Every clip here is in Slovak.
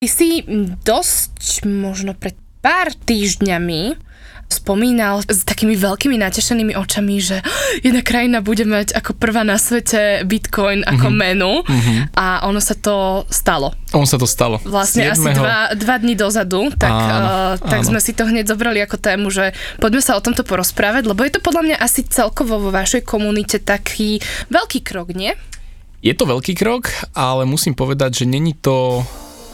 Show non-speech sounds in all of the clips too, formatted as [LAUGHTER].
Ty si dosť možno pred pár týždňami spomínal s takými veľkými natešenými očami, že jedna krajina bude mať ako prvá na svete Bitcoin ako mm-hmm. menu mm-hmm. a ono sa to stalo. On sa to stalo. Vlastne 7. asi dva, dva dní dozadu, tak, áno, uh, tak áno. sme si to hneď zobrali ako tému, že poďme sa o tomto porozprávať, lebo je to podľa mňa asi celkovo vo vašej komunite taký veľký krok, nie? Je to veľký krok, ale musím povedať, že není to,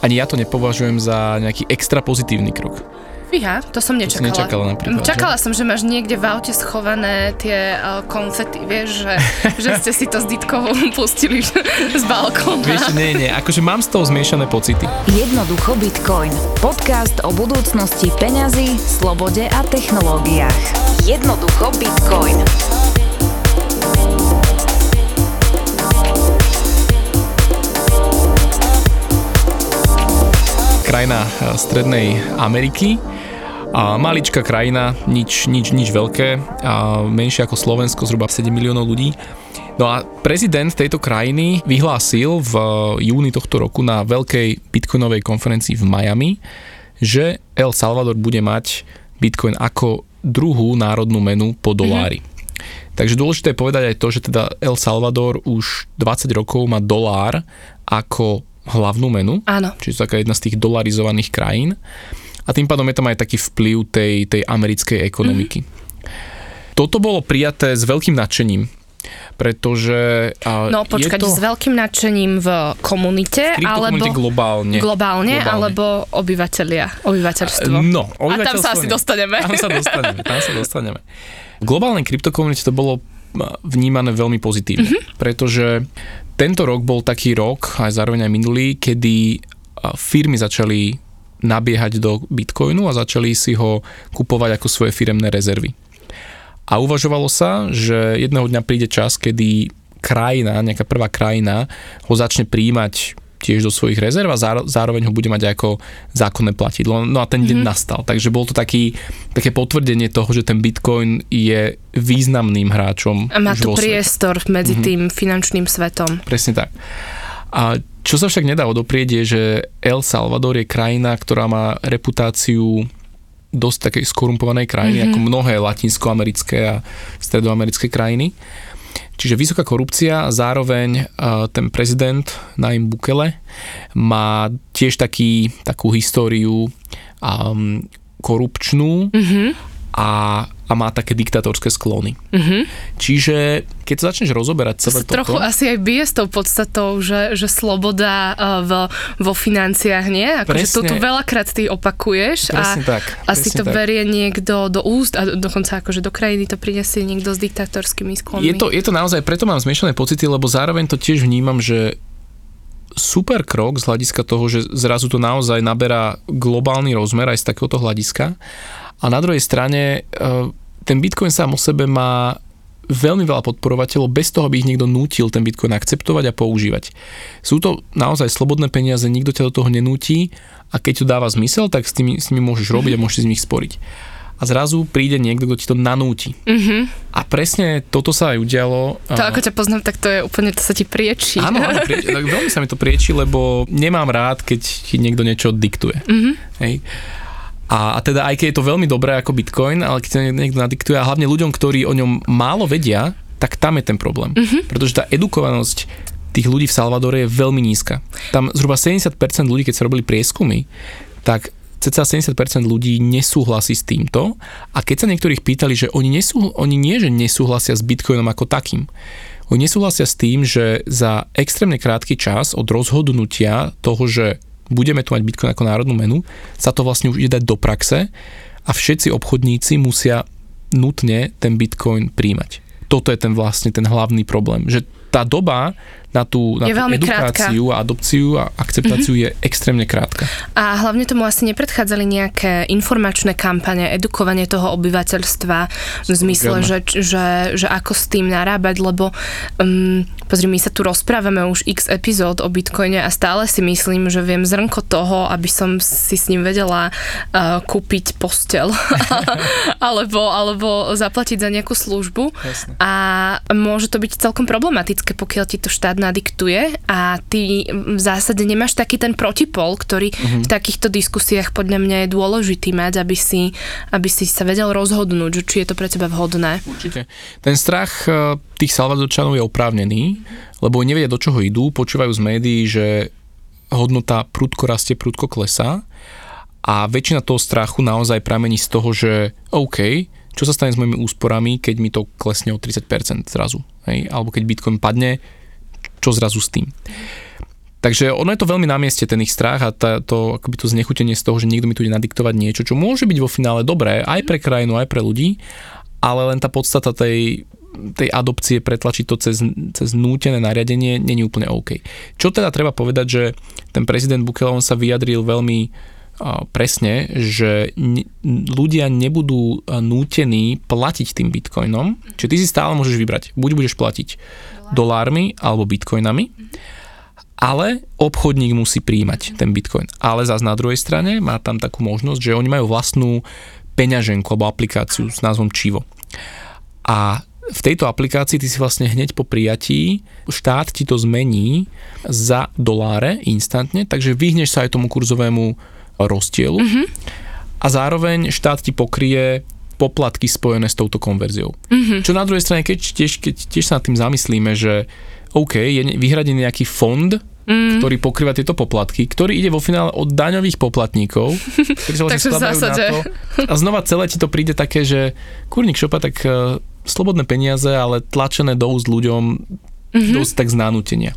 ani ja to nepovažujem za nejaký extra pozitívny krok. Fíha, to som nečakala. To nečakala napríklad, Čakala že? som, že máš niekde v aute schované tie uh, konfety, vieš, že, [LAUGHS] že ste si to s Ditkou pustili z balkóna. Vieš, nie, nie, akože mám z toho zmiešané pocity. Jednoducho Bitcoin. Podcast o budúcnosti peňazí, slobode a technológiách. Jednoducho Bitcoin. Krajina eh, Strednej Ameriky a maličká krajina, nič, nič, nič veľké, a menšie ako Slovensko, zhruba 7 miliónov ľudí. No a prezident tejto krajiny vyhlásil v júni tohto roku na veľkej bitcoinovej konferencii v Miami, že El Salvador bude mať bitcoin ako druhú národnú menu po dolári. Mm-hmm. Takže dôležité je povedať aj to, že teda El Salvador už 20 rokov má dolár ako hlavnú menu. Áno. Čiže taká jedna z tých dolarizovaných krajín a tým pádom je tam aj taký vplyv tej, tej americkej ekonomiky. Mm-hmm. Toto bolo prijaté s veľkým nadšením, pretože... No počkať, to... s veľkým nadšením v komunite, v alebo... globálne. Globálne, globálne, alebo obyvateľia, obyvateľstvo. No, obyvateľstvo. A tam sa asi dostaneme. Tam sa dostaneme, tam sa dostaneme. V globálnej kryptokomunite to bolo vnímané veľmi pozitívne, mm-hmm. pretože tento rok bol taký rok, aj zároveň aj minulý, kedy firmy začali nabiehať do Bitcoinu a začali si ho kupovať ako svoje firemné rezervy. A uvažovalo sa, že jedného dňa príde čas, kedy krajina, nejaká prvá krajina ho začne príjmať tiež do svojich rezerv a zároveň ho bude mať ako zákonné platidlo. No a ten deň mm-hmm. nastal. Takže bol to taký, také potvrdenie toho, že ten Bitcoin je významným hráčom. A má tu priestor medzi mm-hmm. tým finančným svetom. Presne tak. A čo sa však nedá odoprieť je, že El Salvador je krajina, ktorá má reputáciu dosť takej skorumpovanej krajiny, mm-hmm. ako mnohé latinskoamerické a stredoamerické krajiny. Čiže vysoká korupcia zároveň uh, ten prezident Naim Bukele má tiež taký, takú históriu um, korupčnú. Mm-hmm a, a má také diktatorské sklony. Mm-hmm. Čiže keď sa začneš rozoberať celé to toto... trochu asi aj bije s tou podstatou, že, že sloboda uh, v, vo financiách, nie? Ako, presne, že to tu veľakrát ty opakuješ a tak, asi to tak. berie niekto do úst a dokonca akože do krajiny to prinesie niekto s diktatorskými sklonmi. Je to, je to naozaj, preto mám zmiešané pocity, lebo zároveň to tiež vnímam, že super krok z hľadiska toho, že zrazu to naozaj naberá globálny rozmer aj z takéhoto hľadiska a na druhej strane e, ten Bitcoin sám o sebe má veľmi veľa podporovateľov bez toho, aby ich niekto nútil ten Bitcoin akceptovať a používať. Sú to naozaj slobodné peniaze, nikto ťa do toho nenúti a keď to dáva zmysel, tak s nimi, s nimi môžeš robiť a môžeš z nich sporiť. A zrazu príde niekto, kto ti to nanúti. Mm-hmm. A presne toto sa aj udialo. To ako ťa poznám, tak to je úplne, to sa ti priečí. Áno, áno [LAUGHS] prieči, tak veľmi sa mi to prieči, lebo nemám rád, keď ti niekto niečo diktuje. Mm-hmm. Hej. A, a teda aj keď je to veľmi dobré ako Bitcoin, ale keď sa niekto nadiktuje a hlavne ľuďom, ktorí o ňom málo vedia, tak tam je ten problém. Mm-hmm. Pretože tá edukovanosť tých ľudí v Salvadore je veľmi nízka. Tam zhruba 70% ľudí, keď sa robili prieskumy, tak cca 70% ľudí nesúhlasí s týmto a keď sa niektorých pýtali, že oni, nesú, oni nie, že nesúhlasia s Bitcoinom ako takým, oni nesúhlasia s tým, že za extrémne krátky čas od rozhodnutia toho, že budeme tu mať Bitcoin ako národnú menu, sa to vlastne už ide dať do praxe a všetci obchodníci musia nutne ten Bitcoin príjmať. Toto je ten vlastne ten hlavný problém, že tá doba na tú, na tú edukáciu krátka. a adopciu a akceptáciu mm-hmm. je extrémne krátka. A hlavne tomu asi nepredchádzali nejaké informačné kampane, edukovanie toho obyvateľstva v zmysle, že, že, že ako s tým narábať, lebo um, pozri, my sa tu rozprávame už x epizód o Bitcoine a stále si myslím, že viem zrnko toho, aby som si s ním vedela uh, kúpiť postel [LAUGHS] alebo, alebo zaplatiť za nejakú službu Jasne. a môže to byť celkom problematické, pokiaľ ti to štát nadiktuje a ty v zásade nemáš taký ten protipol, ktorý uh-huh. v takýchto diskusiách podľa mňa je dôležitý mať, aby si, aby si sa vedel rozhodnúť, či je to pre teba vhodné. Určite. Ten strach e, tých Salvadorčanov je oprávnený, lebo nevedia, do čoho idú, počúvajú z médií, že hodnota prudko rastie, prudko klesá a väčšina toho strachu naozaj pramení z toho, že OK, čo sa stane s mojimi úsporami, keď mi to klesne o 30% zrazu, hej? alebo keď Bitcoin padne, čo zrazu s tým. Takže ono je to veľmi na mieste, ten ich strach a tá, to, akoby to znechutenie z toho, že niekto mi tu ide nadiktovať niečo, čo môže byť vo finále dobré aj pre krajinu, aj pre ľudí, ale len tá podstata tej, tej adopcie pretlačiť to cez, cez nútené nariadenie není úplne OK. Čo teda treba povedať, že ten prezident Bukele on sa vyjadril veľmi presne, že ľudia nebudú nútení platiť tým bitcoinom, čiže ty si stále môžeš vybrať, buď budeš platiť dolármi alebo bitcoinami, ale obchodník musí príjmať ten bitcoin. Ale zase na druhej strane má tam takú možnosť, že oni majú vlastnú peňaženku alebo aplikáciu s názvom Chivo. A v tejto aplikácii ty si vlastne hneď po prijatí štát ti to zmení za doláre instantne, takže vyhneš sa aj tomu kurzovému rozdielu mm-hmm. a zároveň štát ti pokrie poplatky spojené s touto konverziou. Mm-hmm. Čo na druhej strane, keď tiež, keď tiež sa nad tým zamyslíme, že OK, je vyhradený nejaký fond, mm. ktorý pokrýva tieto poplatky, ktorý ide vo finále od daňových poplatníkov, [LAUGHS] ktorí sa vlastne skladajú na to. A znova celé ti to príde také, že kurník šopa, tak uh, slobodné peniaze, ale tlačené do úst ľuďom mm-hmm. dosť tak znánutenia.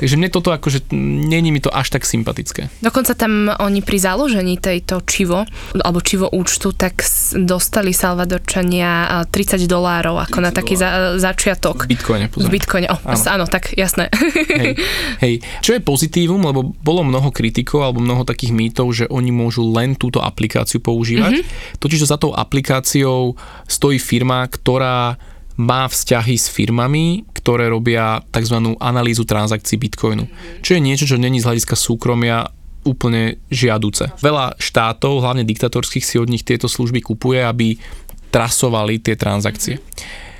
Takže mne toto akože, není mi to až tak sympatické. Dokonca tam oni pri založení tejto čivo, alebo čivo účtu, tak dostali Salvadorčania 30 dolárov ako 30 na taký za, začiatok. V bitcoine, pozor. V bitcoine, oh, áno. áno, tak jasné. Hej, hej, čo je pozitívum, lebo bolo mnoho kritikov alebo mnoho takých mýtov, že oni môžu len túto aplikáciu používať. Mm-hmm. Totiž za tou aplikáciou stojí firma, ktorá má vzťahy s firmami, ktoré robia tzv. analýzu transakcií Bitcoinu. Čo je niečo, čo není z hľadiska súkromia úplne žiaduce. Veľa štátov, hlavne diktatorských, si od nich tieto služby kupuje, aby trasovali tie transakcie.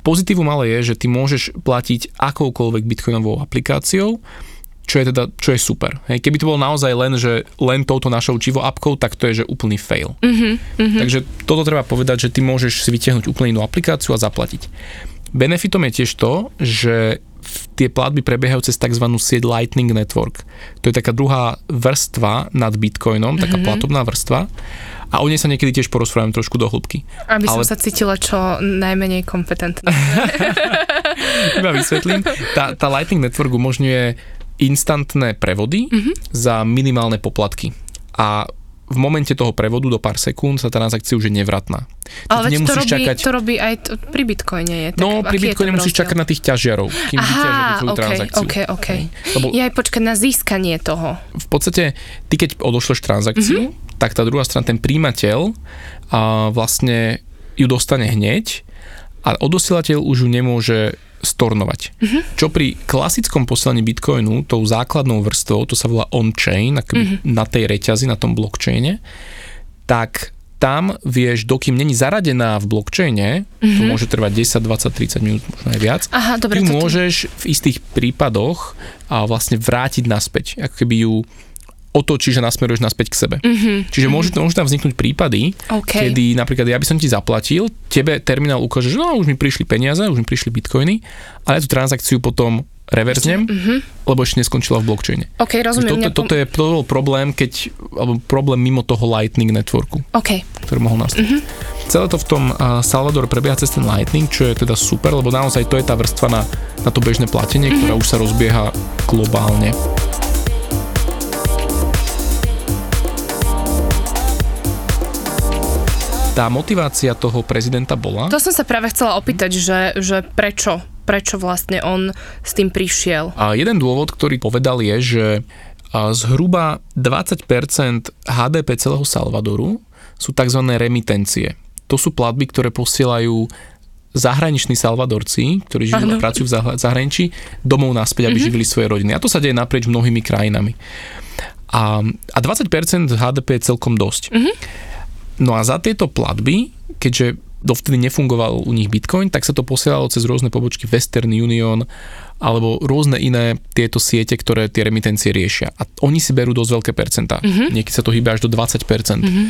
Pozitívum ale je, že ty môžeš platiť akoukoľvek bitcoinovou aplikáciou, čo je teda, čo je super. Hej, keby to bolo naozaj len, že len touto našou Chivo appkou, tak to je, že úplný fail. Uh-huh. Takže toto treba povedať, že ty môžeš si vytiahnuť úplne inú aplikáciu a zaplatiť. Benefitom je tiež to, že tie platby prebiehajú cez tzv. sieť Lightning Network. To je taká druhá vrstva nad Bitcoinom, taká mm-hmm. platobná vrstva. A o nej sa niekedy tiež porozprávam trošku do hĺbky. Aby Ale... som sa cítila čo najmenej kompetentná. [LAUGHS] Iba vysvetlím. Tá, tá Lightning Network umožňuje instantné prevody mm-hmm. za minimálne poplatky. A v momente toho prevodu do pár sekúnd sa tá transakcia už je nevratná. Ale to robí, čakať... to robí aj to, pri Bitcoine. Je, tak, no, pri Bitcoine musíš čakať na tých ťažiarov, kým vyťažia tú okay, transakciu. OK, OK. Lebo... Ja aj počkať na získanie toho. V podstate, ty keď odošleš transakciu, mm-hmm. tak tá druhá strana, ten príjimateľ a vlastne ju dostane hneď a odosielateľ už ju nemôže stornovať. Mm-hmm. Čo pri klasickom posielaní bitcoinu, tou základnou vrstvou, to sa volá on-chain, mm-hmm. na tej reťazi, na tom blockchaine, tak tam vieš, dokým není zaradená v blockchaine, mm-hmm. to môže trvať 10, 20, 30 minút, možno aj viac, Aha, dobre, ty môžeš v istých prípadoch a vlastne vrátiť naspäť, ako keby ju otočíš a nasmeruješ naspäť k sebe. Mm-hmm. Čiže môžu, môžu tam vzniknúť prípady, okay. kedy napríklad ja by som ti zaplatil, tebe terminál ukáže, že no už mi prišli peniaze, už mi prišli bitcoiny, ale ja tú transakciu potom reverznem, mm-hmm. lebo ešte neskončila v blockchaine. OK, rozumiem. Toto, toto je to bol problém, keď, alebo problém mimo toho Lightning networku, okay. ktorý mohol nastať. Mm-hmm. Celé to v tom uh, Salvador prebieha cez ten Lightning, čo je teda super, lebo naozaj to je tá vrstva na, na to bežné platenie, mm-hmm. ktorá už sa rozbieha globálne. Tá motivácia toho prezidenta bola? To som sa práve chcela opýtať, že, že prečo? Prečo vlastne on s tým prišiel? A jeden dôvod, ktorý povedal je, že zhruba 20% HDP celého Salvadoru sú tzv. remitencie. To sú platby, ktoré posielajú zahraniční Salvadorci, ktorí žijú a pracujú v zahraničí, domov naspäť, aby mm-hmm. živili svoje rodiny. A to sa deje naprieč mnohými krajinami. A, a 20% HDP je celkom dosť. Mm-hmm. No a za tieto platby, keďže dovtedy nefungoval u nich Bitcoin, tak sa to posielalo cez rôzne pobočky Western Union alebo rôzne iné tieto siete, ktoré tie remitencie riešia. A oni si berú dosť veľké percentá. Mm-hmm. Niekedy sa to hýba až do 20% mm-hmm.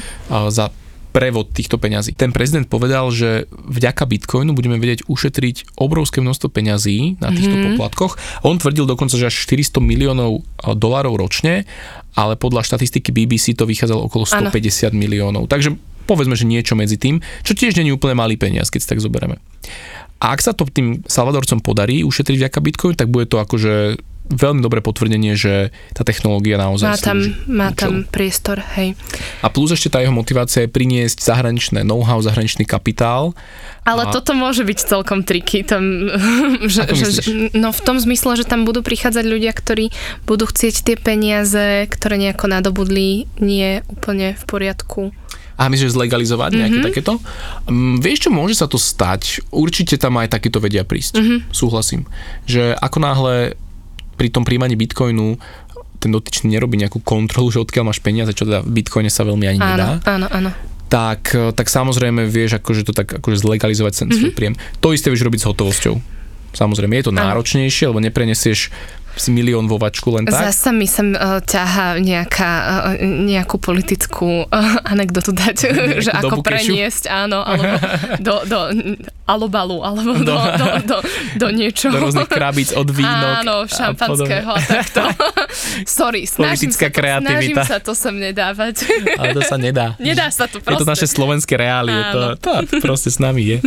za prevod týchto peňazí. Ten prezident povedal, že vďaka Bitcoinu budeme vedieť ušetriť obrovské množstvo peňazí na týchto mm-hmm. poplatkoch. On tvrdil dokonca, že až 400 miliónov dolárov ročne, ale podľa štatistiky BBC to vychádzalo okolo 150 ano. miliónov. Takže povedzme, že niečo medzi tým, čo tiež je úplne malý peniaz, keď si tak zoberieme. A ak sa to tým Salvadorcom podarí ušetriť vďaka Bitcoin, tak bude to akože veľmi dobré potvrdenie, že tá technológia naozaj má tam, má tam priestor, hej. A plus ešte tá jeho motivácia je priniesť zahraničné know-how, zahraničný kapitál. Ale a... toto môže byť celkom triky. Tam, [LAUGHS] že, že, no v tom zmysle, že tam budú prichádzať ľudia, ktorí budú chcieť tie peniaze, ktoré nejako nadobudli, nie úplne v poriadku a myslíš, že zlegalizovať nejaké mm-hmm. takéto. Um, vieš čo, môže sa to stať. Určite tam aj takéto vedia prísť. Mm-hmm. Súhlasím. Že ako náhle pri tom príjmaní bitcoinu ten dotyčný nerobí nejakú kontrolu, že odkiaľ máš peniaze, čo teda v bitcoine sa veľmi ani áno, nedá. Áno, áno tak, tak samozrejme vieš akože to tak akože zlegalizovať ten svoj mm-hmm. príjem. To isté vieš robiť s hotovosťou. Samozrejme, je to náročnejšie, lebo nepreniesieš si milión vo vačku len tak? Zasa mi sem uh, ťaha nejaká, uh, nejakú politickú uh, anekdotu dať, [LAUGHS] že ako preniesť, áno, alebo [LAUGHS] do, do alobalu, alebo do, do, do, do, do niečoho. Do rôznych krabíc od vínok. Áno, šampanského a, a takto. [LAUGHS] Sorry, snažím sa, to, snažím sa to sem nedávať. Ale to sa nedá. Nedá sa to proste. Je to naše slovenské reálie, to, to proste s nami je.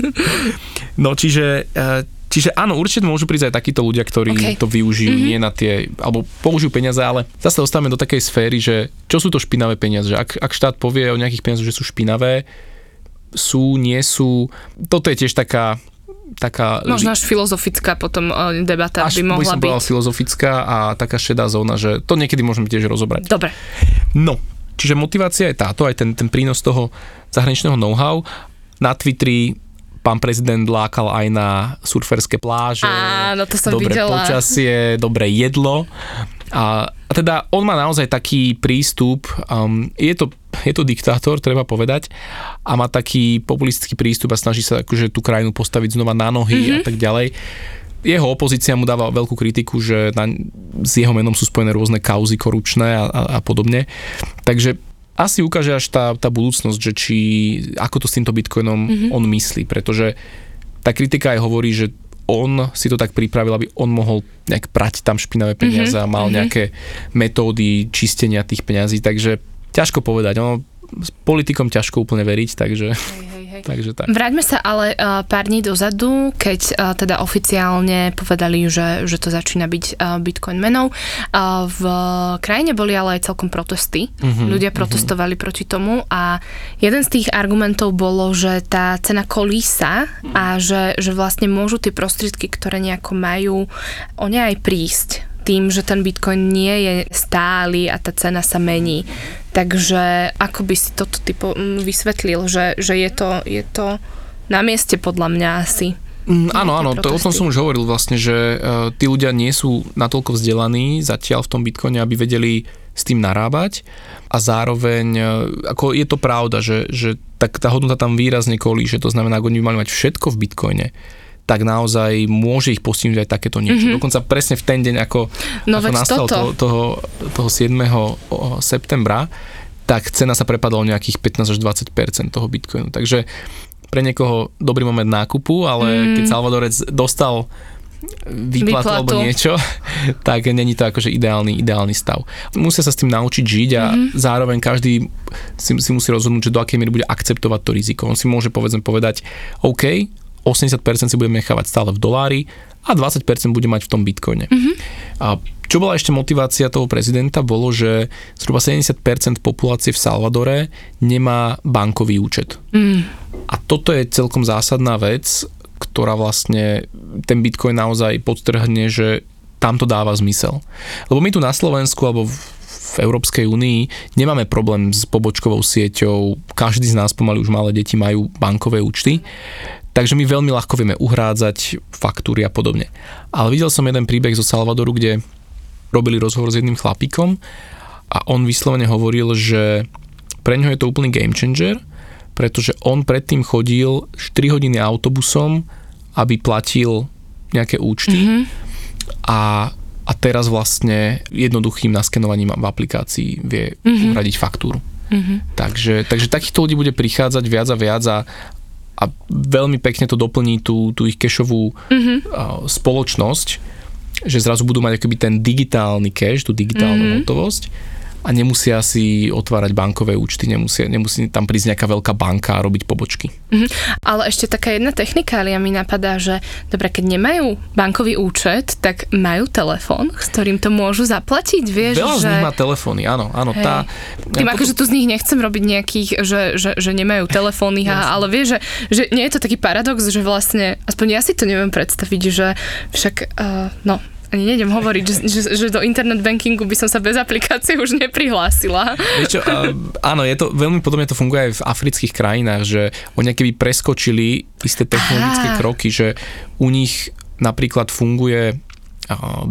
No čiže uh, Čiže áno, určite môžu prísť aj takíto ľudia, ktorí okay. to využijú mm-hmm. nie na tie, alebo použijú peniaze, ale zase ostávame do takej sféry, že čo sú to špinavé peniaze, že ak, ak štát povie o nejakých peniazoch, že sú špinavé, sú, nie sú, toto je tiež taká taká... Možno až filozofická potom e, debata až, by mohla by byť. filozofická a taká šedá zóna, že to niekedy môžeme tiež rozobrať. Dobre. No, čiže motivácia je táto, aj ten, ten prínos toho zahraničného know-how. Na Twitteri pán prezident lákal aj na surferské pláže. Áno, to som dobré videla. počasie, dobré jedlo. A, a teda on má naozaj taký prístup, um, je, to, je to diktátor, treba povedať, a má taký populistický prístup a snaží sa akože tú krajinu postaviť znova na nohy mm-hmm. a mhm. tak ďalej. Jeho opozícia mu dáva veľkú kritiku, že na, s jeho menom sú spojené rôzne kauzy korupčné a, a, a podobne. Takže asi ukáže až tá, tá budúcnosť, že či, ako to s týmto bitcoinom mm-hmm. on myslí, pretože tá kritika aj hovorí, že on si to tak pripravil, aby on mohol nejak prať tam špinavé peniaze mm-hmm. a mal mm-hmm. nejaké metódy čistenia tých peňazí, takže ťažko povedať, ono s politikom ťažko úplne veriť, takže... Hej. Takže tak. Vráťme sa ale uh, pár dní dozadu, keď uh, teda oficiálne povedali, že, že to začína byť uh, Bitcoin menou. Uh, v krajine boli ale aj celkom protesty. Uh-huh, Ľudia protestovali uh-huh. proti tomu a jeden z tých argumentov bolo, že tá cena kolísa uh-huh. a že, že vlastne môžu tie prostriedky, ktoré nejako majú, o ne aj prísť tým, že ten bitcoin nie je stály a tá cena sa mení. Takže ako by si toto typo vysvetlil, že, že je, to, je to na mieste podľa mňa asi? Mm, áno, áno, to, o tom som už hovoril vlastne, že uh, tí ľudia nie sú natoľko vzdelaní zatiaľ v tom bitcoine, aby vedeli s tým narábať a zároveň, uh, ako je to pravda, že, že tak tá hodnota tam výrazne kolíše, to znamená, ak oni by mali mať všetko v bitcoine, tak naozaj môže ich postihnúť aj takéto niečo. Mm-hmm. Dokonca presne v ten deň, ako, no ako nastal to, toho, toho 7. septembra, tak cena sa prepadla o nejakých 15 až 20% toho bitcoinu. Takže pre niekoho dobrý moment nákupu, ale mm. keď Salvadorec dostal výplatu, výplatu alebo niečo, [LAUGHS] tak není to akože ideálny, ideálny stav. Musia sa s tým naučiť žiť a mm-hmm. zároveň každý si, si musí rozhodnúť, že do akej miery bude akceptovať to riziko. On si môže povedzme povedať, OK, 80% si budeme nechávať stále v dolári a 20% bude mať v tom bitcoine. Mm-hmm. A čo bola ešte motivácia toho prezidenta, bolo, že zhruba 70% populácie v Salvadore nemá bankový účet. Mm. A toto je celkom zásadná vec, ktorá vlastne ten bitcoin naozaj podtrhne, že tam to dáva zmysel. Lebo my tu na Slovensku alebo v v Európskej únii nemáme problém s pobočkovou sieťou, každý z nás pomaly už malé deti majú bankové účty, Takže my veľmi ľahko vieme uhrádzať faktúry a podobne. Ale videl som jeden príbeh zo Salvadoru, kde robili rozhovor s jedným chlapíkom a on vyslovene hovoril, že pre ňo je to úplný game changer, pretože on predtým chodil 4 hodiny autobusom, aby platil nejaké účty mm-hmm. a, a teraz vlastne jednoduchým naskenovaním v aplikácii vie mm-hmm. uhradiť faktúru. Mm-hmm. Takže, takže takýchto ľudí bude prichádzať viac a viac a, a veľmi pekne to doplní tú, tú ich kešovú mm-hmm. uh, spoločnosť, že zrazu budú mať akoby ten digitálny cash, tú digitálnu mm-hmm. hotovosť a nemusia si otvárať bankové účty, nemusia, nemusí tam prísť nejaká veľká banka a robiť pobočky. Mm-hmm. Ale ešte taká jedna technikália mi napadá, že dobre, keď nemajú bankový účet, tak majú telefón, s ktorým to môžu zaplatiť, vieš? Veľa že... z nich má telefóny, áno, áno. Hej. Tá, Tým ja, akože tu z nich nechcem robiť nejakých, že, že, že nemajú telefóny, a, ale vieš, že, že nie je to taký paradox, že vlastne, aspoň ja si to neviem predstaviť, že však, uh, no, ani nejdem hovoriť, že, že, že do internet bankingu by som sa bez aplikácie už neprihlásila. Čo, áno, je to, veľmi podobne to funguje aj v afrických krajinách, že oni keby preskočili isté technologické Aha. kroky, že u nich napríklad funguje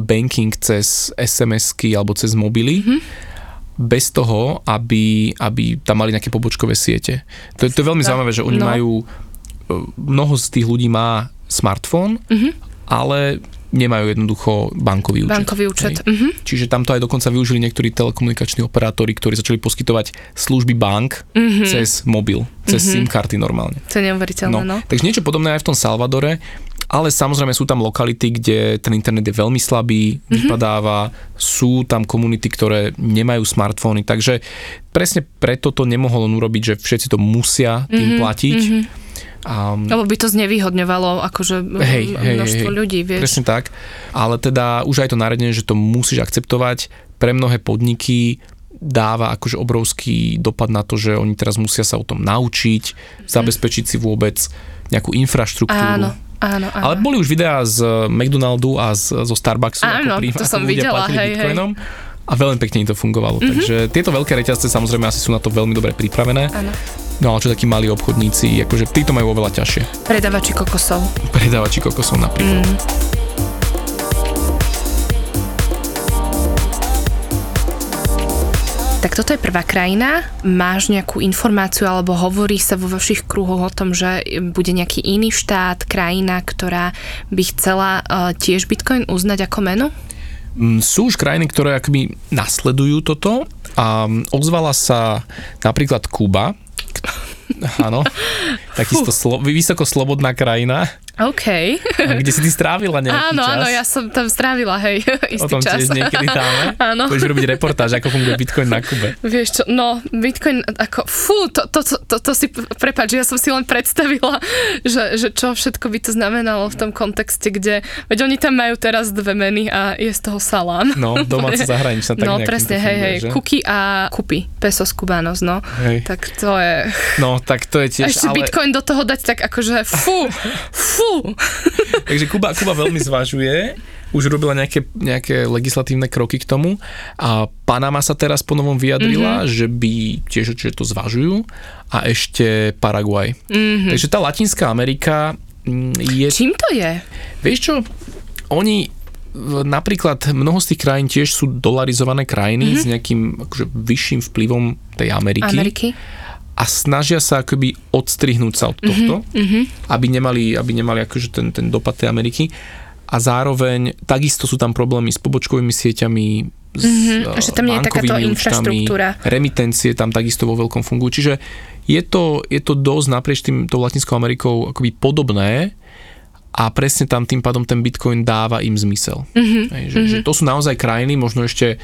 banking cez SMS-ky alebo cez mobily, mm-hmm bez toho, aby, aby tam mali nejaké pobočkové siete. To, to je veľmi zaujímavé, že oni no. majú, e, mnoho z tých ľudí má smartfón, mm-hmm. ale nemajú jednoducho bankový účet. Bankový účet. Uh-huh. Čiže tam to aj dokonca využili niektorí telekomunikační operátori, ktorí začali poskytovať služby bank uh-huh. cez mobil, cez uh-huh. SIM karty normálne. To je neuveriteľné, no. no. Takže niečo podobné aj v tom Salvadore, ale samozrejme sú tam lokality, kde ten internet je veľmi slabý, mm-hmm. vypadáva, sú tam komunity, ktoré nemajú smartfóny, takže presne preto to nemohol on urobiť, že všetci to musia tým mm-hmm. platiť. Mm-hmm Um, Lebo by to znevýhodňovalo akože hej, hej, množstvo hej, ľudí, vieš. Presne tak, ale teda už aj to naredenie, že to musíš akceptovať, pre mnohé podniky dáva akože obrovský dopad na to, že oni teraz musia sa o tom naučiť, zabezpečiť si vôbec nejakú infraštruktúru. Áno. Áno, áno. Ale boli už videá z McDonaldu a z, zo Starbucksu. Áno, ako prí, to som videla, hej, bitcoinom. Hej. A veľmi pekne im to fungovalo. Mm-hmm. Takže tieto veľké reťazce samozrejme asi sú na to veľmi dobre pripravené. Áno. No ale čo takí malí obchodníci, akože títo majú oveľa ťažšie. Predávači kokosov. Predávači kokosov napríklad. Mm. Tak toto je prvá krajina. Máš nejakú informáciu alebo hovorí sa vo vašich kruhoch o tom, že bude nejaký iný štát, krajina, ktorá by chcela uh, tiež Bitcoin uznať ako menu? Mm, sú už krajiny, ktoré akoby nasledujú toto a ozvala sa napríklad Kuba, Áno, [LAUGHS] takisto slo- vysoko slobodná krajina. OK. Kde si ty strávila nejaký áno, čas. Áno, ja som tam strávila, hej, [LAUGHS] istý o tom čas. tiež niekedy dáme. [LAUGHS] áno. Budeš robiť reportáž, ako funguje Bitcoin na Kube. Vieš čo, no, Bitcoin ako, fú, to, to, to, to, to si, prepáč, ja som si len predstavila, [LAUGHS] že, že čo všetko by to znamenalo v tom kontexte, kde, veď oni tam majú teraz dve meny a je z toho salám. No, domáca zahraničná, tak No, presne, hej, hej, kuky a kupy, pesos cubanos, no. Hej. Tak to je... No, tak to je tiež... A ešte ale... Bitcoin do toho dať tak akože fú, fú. [LAUGHS] Takže Kuba, Kuba veľmi zvažuje, už robila nejaké, nejaké legislatívne kroky k tomu a Panama sa teraz po novom vyjadrila, mm-hmm. že by tiež že to zvažujú a ešte Paraguaj. Mm-hmm. Takže tá Latinská Amerika mm, je... Čím to je? Vieš čo, oni napríklad mnoho z tých krajín tiež sú dolarizované krajiny mm-hmm. s nejakým akože, vyšším vplyvom tej Ameriky. Ameriky a snažia sa akoby odstrihnúť sa od mhm, tohto, mm-hmm. aby nemali, aby nemali akože ten, ten dopad tej Ameriky. A zároveň takisto sú tam problémy s pobočkovými sieťami, s mm-hmm. že tam nie je takáto infraštruktúra. remitencie tam takisto vo veľkom fungujú. Čiže je to, je to dosť naprieč tým, tou Latinskou Amerikou akoby podobné a presne tam tým pádom ten Bitcoin dáva im zmysel. Mm-hmm. Hej, že, mm-hmm. že to sú naozaj krajiny, možno ešte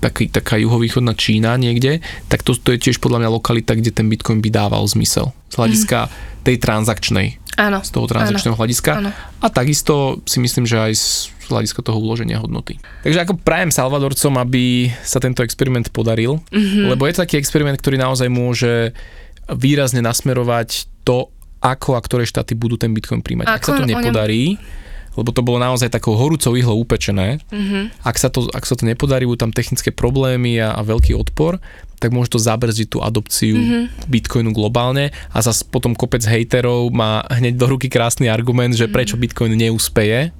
taký, taká juhovýchodná Čína niekde, tak to, to je tiež podľa mňa lokalita, kde ten Bitcoin by dával zmysel. Z hľadiska mm. tej transakčnej. Áno. Z toho transakčného áno, hľadiska. Áno. A takisto si myslím, že aj z hľadiska toho uloženia hodnoty. Takže ako prajem Salvadorcom, aby sa tento experiment podaril, mm-hmm. lebo je to taký experiment, ktorý naozaj môže výrazne nasmerovať to, ako a ktoré štáty budú ten Bitcoin príjmať. Ako Ak sa to nepodarí, lebo to bolo naozaj takou horúcou ihlou upečené. Mm-hmm. Ak, sa to, ak sa to nepodarí, budú tam technické problémy a, a veľký odpor, tak môže to zabrziť tú adopciu mm-hmm. Bitcoinu globálne a zase potom kopec hejterov má hneď do ruky krásny argument, že mm-hmm. prečo Bitcoin neúspeje.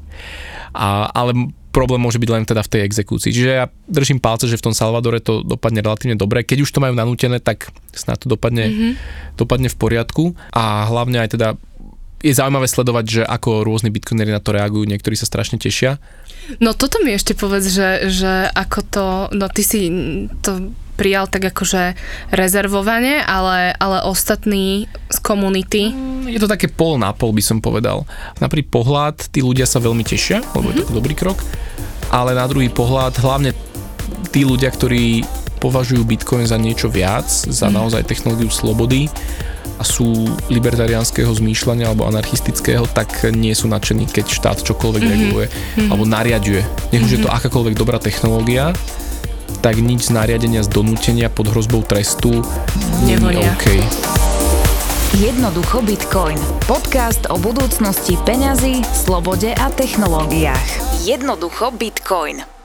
A, ale problém môže byť len teda v tej exekúcii. Čiže ja držím palce, že v tom Salvadore to dopadne relatívne dobre. Keď už to majú nanútené, tak snad to dopadne, mm-hmm. dopadne v poriadku. A hlavne aj teda je zaujímavé sledovať, že ako rôzni bitcoinery na to reagujú, niektorí sa strašne tešia. No toto mi ešte povedz, že, že ako to, no ty si to prijal tak akože rezervovanie, ale, ale ostatní z komunity? Je to také pol na pol, by som povedal. Na prvý pohľad tí ľudia sa veľmi tešia, lebo mm-hmm. je to mhm. dobrý krok, ale na druhý pohľad hlavne tí ľudia, ktorí považujú Bitcoin za niečo viac, za mm. naozaj technológiu slobody a sú libertariánskeho zmýšľania alebo anarchistického, tak nie sú nadšení, keď štát čokoľvek mm-hmm. reguluje mm-hmm. alebo nariaduje. Nech už mm-hmm. je to mhm. akákoľvek dobrá technológia, tak nič z nariadenia z donútenia pod hrozbou trestu nie je OK. Jednoducho Bitcoin. Podcast o budúcnosti peňazí, slobode a technológiách. Jednoducho Bitcoin.